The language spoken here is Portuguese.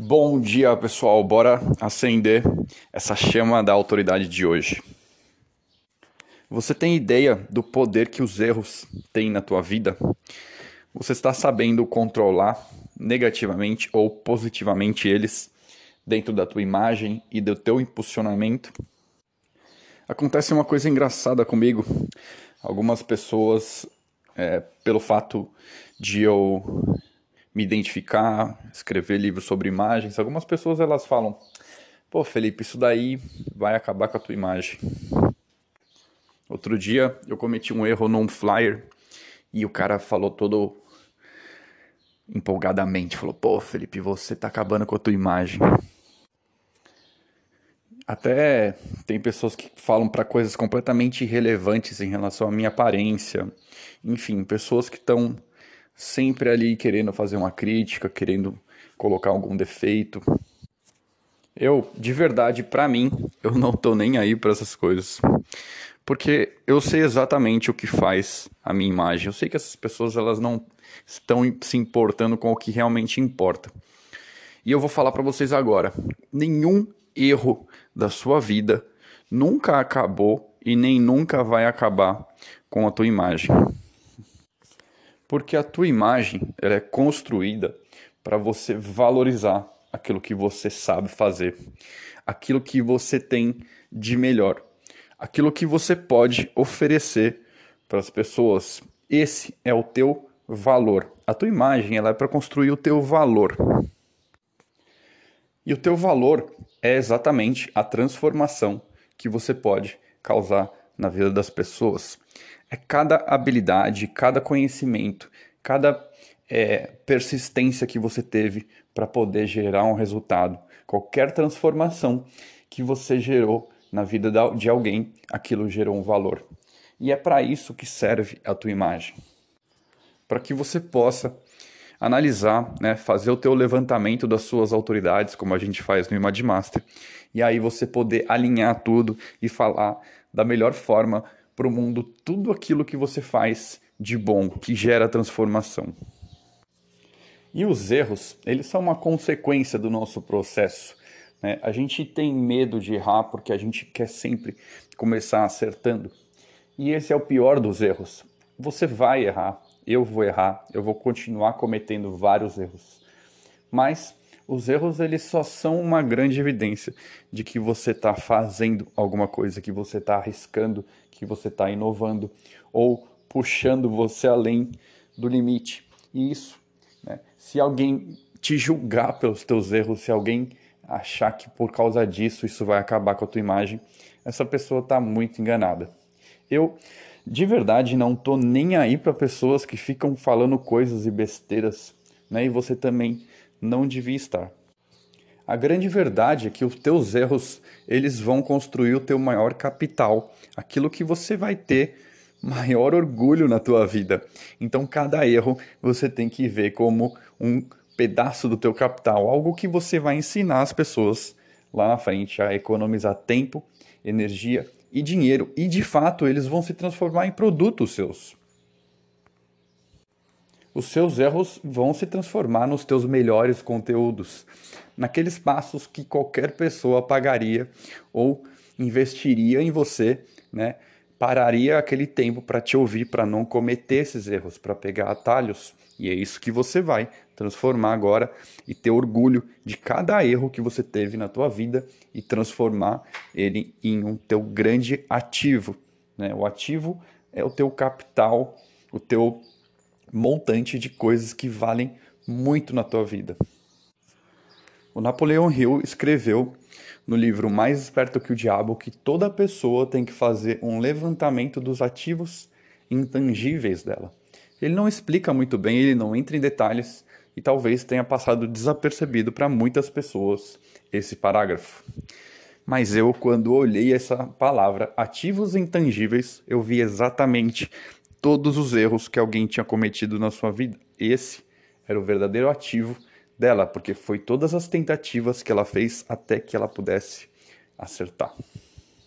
Bom dia, pessoal. Bora acender essa chama da autoridade de hoje. Você tem ideia do poder que os erros têm na tua vida? Você está sabendo controlar negativamente ou positivamente eles dentro da tua imagem e do teu impulsionamento? Acontece uma coisa engraçada comigo. Algumas pessoas, é, pelo fato de eu me identificar, escrever livros sobre imagens. Algumas pessoas elas falam: "Pô, Felipe, isso daí vai acabar com a tua imagem". Outro dia eu cometi um erro num flyer e o cara falou todo empolgadamente, falou: "Pô, Felipe, você tá acabando com a tua imagem". Até tem pessoas que falam para coisas completamente irrelevantes em relação à minha aparência. Enfim, pessoas que estão sempre ali querendo fazer uma crítica, querendo colocar algum defeito. Eu, de verdade, para mim, eu não tô nem aí para essas coisas. Porque eu sei exatamente o que faz a minha imagem. Eu sei que essas pessoas elas não estão se importando com o que realmente importa. E eu vou falar para vocês agora, nenhum erro da sua vida nunca acabou e nem nunca vai acabar com a tua imagem. Porque a tua imagem ela é construída para você valorizar aquilo que você sabe fazer, aquilo que você tem de melhor, aquilo que você pode oferecer para as pessoas. Esse é o teu valor. A tua imagem ela é para construir o teu valor. E o teu valor é exatamente a transformação que você pode causar na vida das pessoas é cada habilidade, cada conhecimento, cada é, persistência que você teve para poder gerar um resultado. Qualquer transformação que você gerou na vida de alguém, aquilo gerou um valor. E é para isso que serve a tua imagem. Para que você possa analisar, né, fazer o teu levantamento das suas autoridades, como a gente faz no Image Master, e aí você poder alinhar tudo e falar da melhor forma para o mundo tudo aquilo que você faz de bom, que gera transformação. E os erros, eles são uma consequência do nosso processo. Né? A gente tem medo de errar porque a gente quer sempre começar acertando. E esse é o pior dos erros. Você vai errar, eu vou errar, eu vou continuar cometendo vários erros. Mas os erros eles só são uma grande evidência de que você está fazendo alguma coisa, que você está arriscando, que você está inovando ou puxando você além do limite. E isso, né, se alguém te julgar pelos teus erros, se alguém achar que por causa disso isso vai acabar com a tua imagem, essa pessoa está muito enganada. Eu, de verdade, não tô nem aí para pessoas que ficam falando coisas e besteiras, né? E você também não devia estar. A grande verdade é que os teus erros, eles vão construir o teu maior capital, aquilo que você vai ter maior orgulho na tua vida. Então cada erro você tem que ver como um pedaço do teu capital, algo que você vai ensinar as pessoas lá na frente a economizar tempo, energia e dinheiro. E de fato, eles vão se transformar em produtos seus os seus erros vão se transformar nos teus melhores conteúdos, naqueles passos que qualquer pessoa pagaria ou investiria em você, né? Pararia aquele tempo para te ouvir, para não cometer esses erros, para pegar atalhos. E é isso que você vai transformar agora e ter orgulho de cada erro que você teve na tua vida e transformar ele em um teu grande ativo. Né? O ativo é o teu capital, o teu montante de coisas que valem muito na tua vida. O Napoleão Hill escreveu no livro Mais Esperto que o Diabo que toda pessoa tem que fazer um levantamento dos ativos intangíveis dela. Ele não explica muito bem, ele não entra em detalhes e talvez tenha passado desapercebido para muitas pessoas esse parágrafo. Mas eu, quando olhei essa palavra, ativos intangíveis, eu vi exatamente todos os erros que alguém tinha cometido na sua vida. Esse era o verdadeiro ativo dela, porque foi todas as tentativas que ela fez até que ela pudesse acertar.